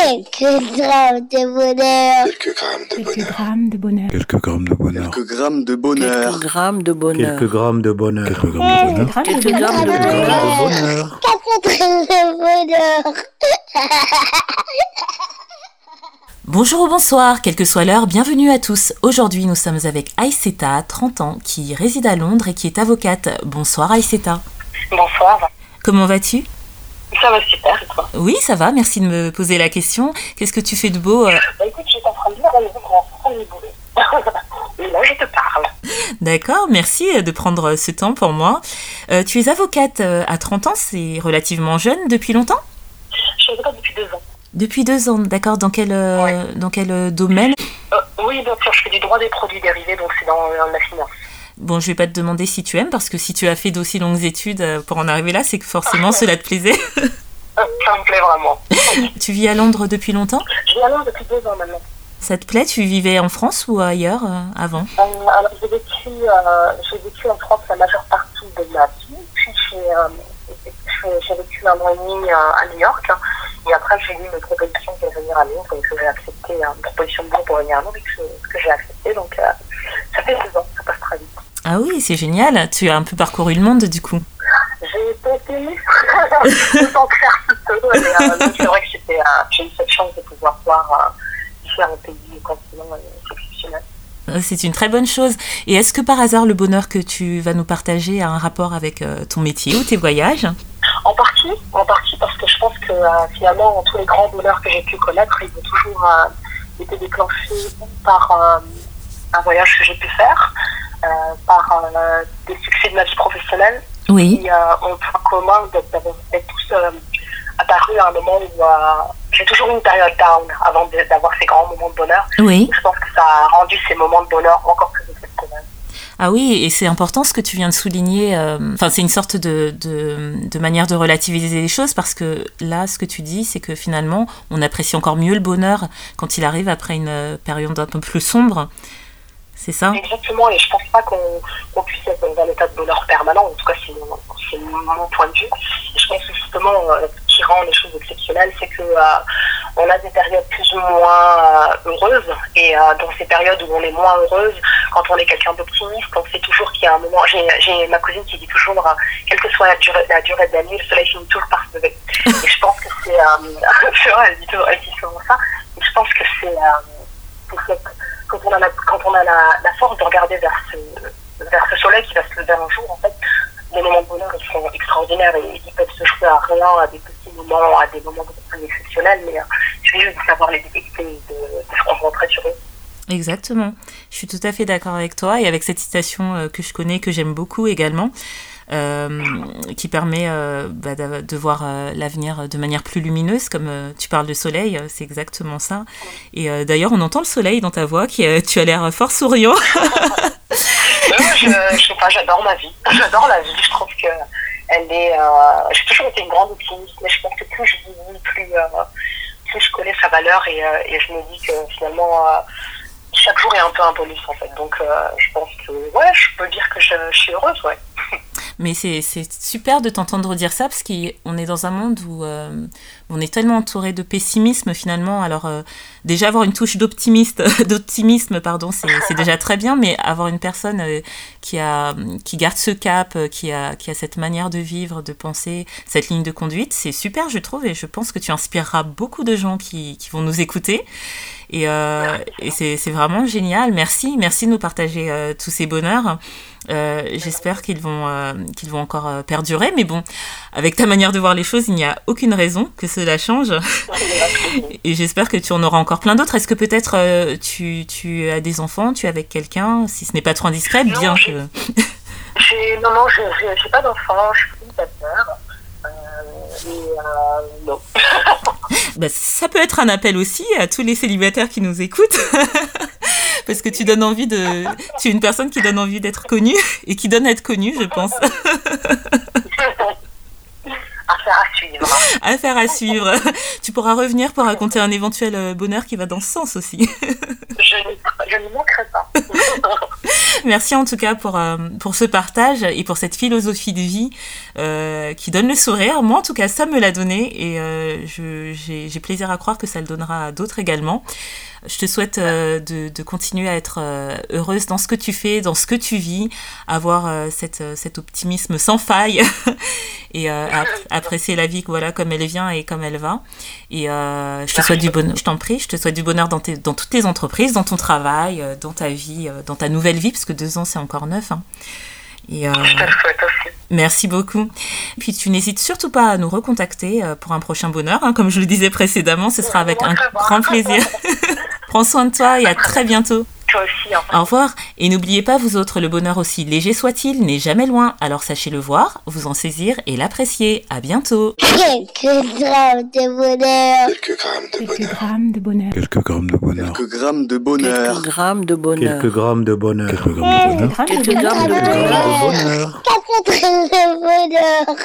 Quelques grammes de bonheur. Quelques grammes de Quelques bonheur. grammes de bonheur. Quelques grammes de bonheur. Quelques grammes de bonheur. Quelques grammes de bonheur. Quelques grammes de bonheur. Quelques grammes de bonheur. Quelques grammes de Quelques bonheur. grammes de bonheur. Quatre grammes de bonheur. Bonjour ou bonsoir, quelle que soit l'heure, bienvenue à tous. Aujourd'hui, nous sommes avec Aïseta, 30 ans, qui réside à Londres et qui est avocate. Bonsoir Aïseta. Bonsoir. Comment vas-tu Ça va super, et toi Oui, ça va, merci de me poser la question. Qu'est-ce que tu fais de beau euh Bah écoute, j'étais en train de lire un livre en. Et là, je te parle. D'accord, merci euh, de prendre ce temps pour moi. Euh, tu es avocate euh, à 30 ans, c'est relativement jeune, depuis longtemps? Je suis avocate depuis deux ans. Depuis deux ans, d'accord. Dans quel, euh, dans quel euh, domaine? Euh, oui, bien sûr, je fais du droit des produits dérivés, donc c'est dans euh, la finance. Bon, je vais pas te demander si tu aimes, parce que si tu as fait d'aussi longues études euh, pour en arriver là, c'est que forcément cela te plaisait. Ça me plaît vraiment. tu vis à Londres depuis longtemps? Je vis à Londres depuis deux ans maintenant. Ça te plaît? Tu vivais en France ou ailleurs euh, avant? Euh, alors, j'ai vécu, euh, j'ai vécu en France la majeure partie de ma vie, puis j'ai, vécu un an et demi à New York, hein. et après j'ai eu une proposition de venir à Londres, et que j'ai accepté, euh, une proposition de Londres pour venir à Londres, que, que j'ai accepté, donc ça fait deux ans, ça passe très vite. Ah oui, c'est génial. Tu as un peu parcouru le monde du coup. J'ai tenté autant que faire tout seul, euh, c'est vrai que euh, j'ai eu cette chance de pouvoir voir euh, différents pays et continents, c'est exceptionnel. C'est une très bonne chose. Et est-ce que par hasard le bonheur que tu vas nous partager a un rapport avec ton métier ou tes voyages? En partie, en partie parce que je pense que finalement tous les grands bonheurs que j'ai pu connaître, ils ont toujours été déclenchés par un voyage que j'ai pu faire, par euh, des succès de ma vie professionnelle, Oui. qui euh, ont point commun d'être tous euh, apparus à un moment où euh, j'ai toujours eu une période down avant d'avoir ces grands moments de bonheur. Oui. Je pense que ça a rendu ces moments de bonheur encore plus exceptionnels. Ah oui, et c'est important ce que tu viens de souligner. euh, Enfin, c'est une sorte de, de, de manière de relativiser les choses parce que là, ce que tu dis, c'est que finalement, on apprécie encore mieux le bonheur quand il arrive après une euh, période un peu plus sombre. C'est ça? Exactement, et je pense pas qu'on puisse être dans un état de bonheur permanent, en tout cas c'est mon, point de vue. Et je pense que justement, euh, ce qui rend les choses exceptionnelles, c'est que euh, on a des périodes plus ou moins euh, heureuses, et euh, dans ces périodes où on est moins heureuse, quand on est quelqu'un d'optimiste, on sait toujours qu'il y a un moment. J'ai ma cousine qui dit toujours, quelle que soit la durée, la durée de la nuit, le soleil finit toujours par se lever. Et je pense que c'est. C'est vrai, elle dit, toujours, elle dit souvent ça. Et je pense que c'est. Quand on a, la, force de regarder vers ce, soleil qui va se lever un jour, en fait, les moments de bonheur ils sont extraordinaires et ils peuvent se jouer à rien, à des petits moments, à des moments beaucoup plus exceptionnels, mais euh, je vais juste savoir les détecter et de, de se concentrer sur eux. Exactement. Je suis tout à fait d'accord avec toi et avec cette citation euh, que je connais, que j'aime beaucoup également, qui permet euh, bah, de, voir euh, l'avenir de manière plus lumineuse, comme euh, tu parles de soleil, euh, c'est exactement ça. Et euh, d'ailleurs, on entend le soleil dans ta voix, qui, euh, tu as l'air fort souriant. Euh, je, je sais pas, j'adore ma vie. J'adore la vie. Je trouve que elle est. Euh, J'ai toujours été une grande optimiste, mais je pense que plus je vis, plus, euh, plus je connais sa valeur et, euh, et je me dis que finalement. euh, chaque jour est un peu un bonus en fait. Donc euh, je pense que ouais, je peux dire que je, je suis heureuse, ouais. Mais c'est super de t'entendre dire ça parce qu'on est dans un monde où euh, on est tellement entouré de pessimisme finalement. Alors euh, déjà avoir une touche d'optimisme pardon, c'est déjà très bien, mais avoir une personne euh, qui a qui garde ce cap, qui a qui a cette manière de vivre, de penser, cette ligne de conduite, c'est super je trouve et je pense que tu inspireras beaucoup de gens qui qui vont nous écouter. Et, euh, et c'est vraiment génial. Merci, merci de nous partager euh, tous ces bonheurs. Euh, J'espère qu'ils vont, euh, qu'ils vont encore euh, perdurer. Mais bon, avec ta manière de voir les choses, il n'y a aucune raison que cela change. Et j'espère que tu en auras encore plein d'autres. Est-ce que peut-être tu, tu as des enfants, tu es avec quelqu'un, si ce n'est pas trop indiscret, Non, bien que... Non non, je j'ai pas d'enfant, je suis célibataire. Non. Bah, ça peut être un appel aussi à tous les célibataires qui nous écoutent. Parce que tu donnes envie de. Tu es une personne qui donne envie d'être connue et qui donne à être connue, je pense. Affaire à suivre. Affaire à suivre. Tu pourras revenir pour raconter un éventuel euh, bonheur qui va dans ce sens aussi. Je je n'y manquerai pas. Merci en tout cas pour, euh, pour ce partage et pour cette philosophie de vie euh, qui donne le sourire. Moi, en tout cas, ça me l'a donné et euh, j'ai plaisir à croire que ça le donnera à d'autres également. Je te souhaite euh, de, de, continuer à être euh, heureuse dans ce que tu fais, dans ce que tu vis, avoir euh, cette, cet optimisme sans faille et apprécier la vie voilà, comme elle vient et comme elle va. Et je te souhaite du bonheur, je t'en prie, je te souhaite du bonheur dans, tes, dans toutes tes entreprises, dans ton travail, dans ta vie, dans ta nouvelle vie, parce que deux ans c'est encore neuf. Hein. Et, euh, je te le souhaite aussi. Merci beaucoup. Puis tu n'hésites surtout pas à nous recontacter pour un prochain bonheur. Hein. Comme je le disais précédemment, ce sera avec un grand plaisir. Prends soin de toi et à très bientôt. Toi aussi, Au revoir. Et n'oubliez pas, vous autres, le bonheur aussi léger soit-il n'est jamais loin. Alors sachez le voir, vous en saisir et l'apprécier. À bientôt. Quelques grammes de bonheur. Quelques grammes de bonheur. Quelques grammes de bonheur. Quelques grammes de bonheur. Quelques grammes de bonheur. Quelques grammes de bonheur. Quelques grammes de bonheur. Quelques grammes de bonheur. Quelques grammes de bonheur.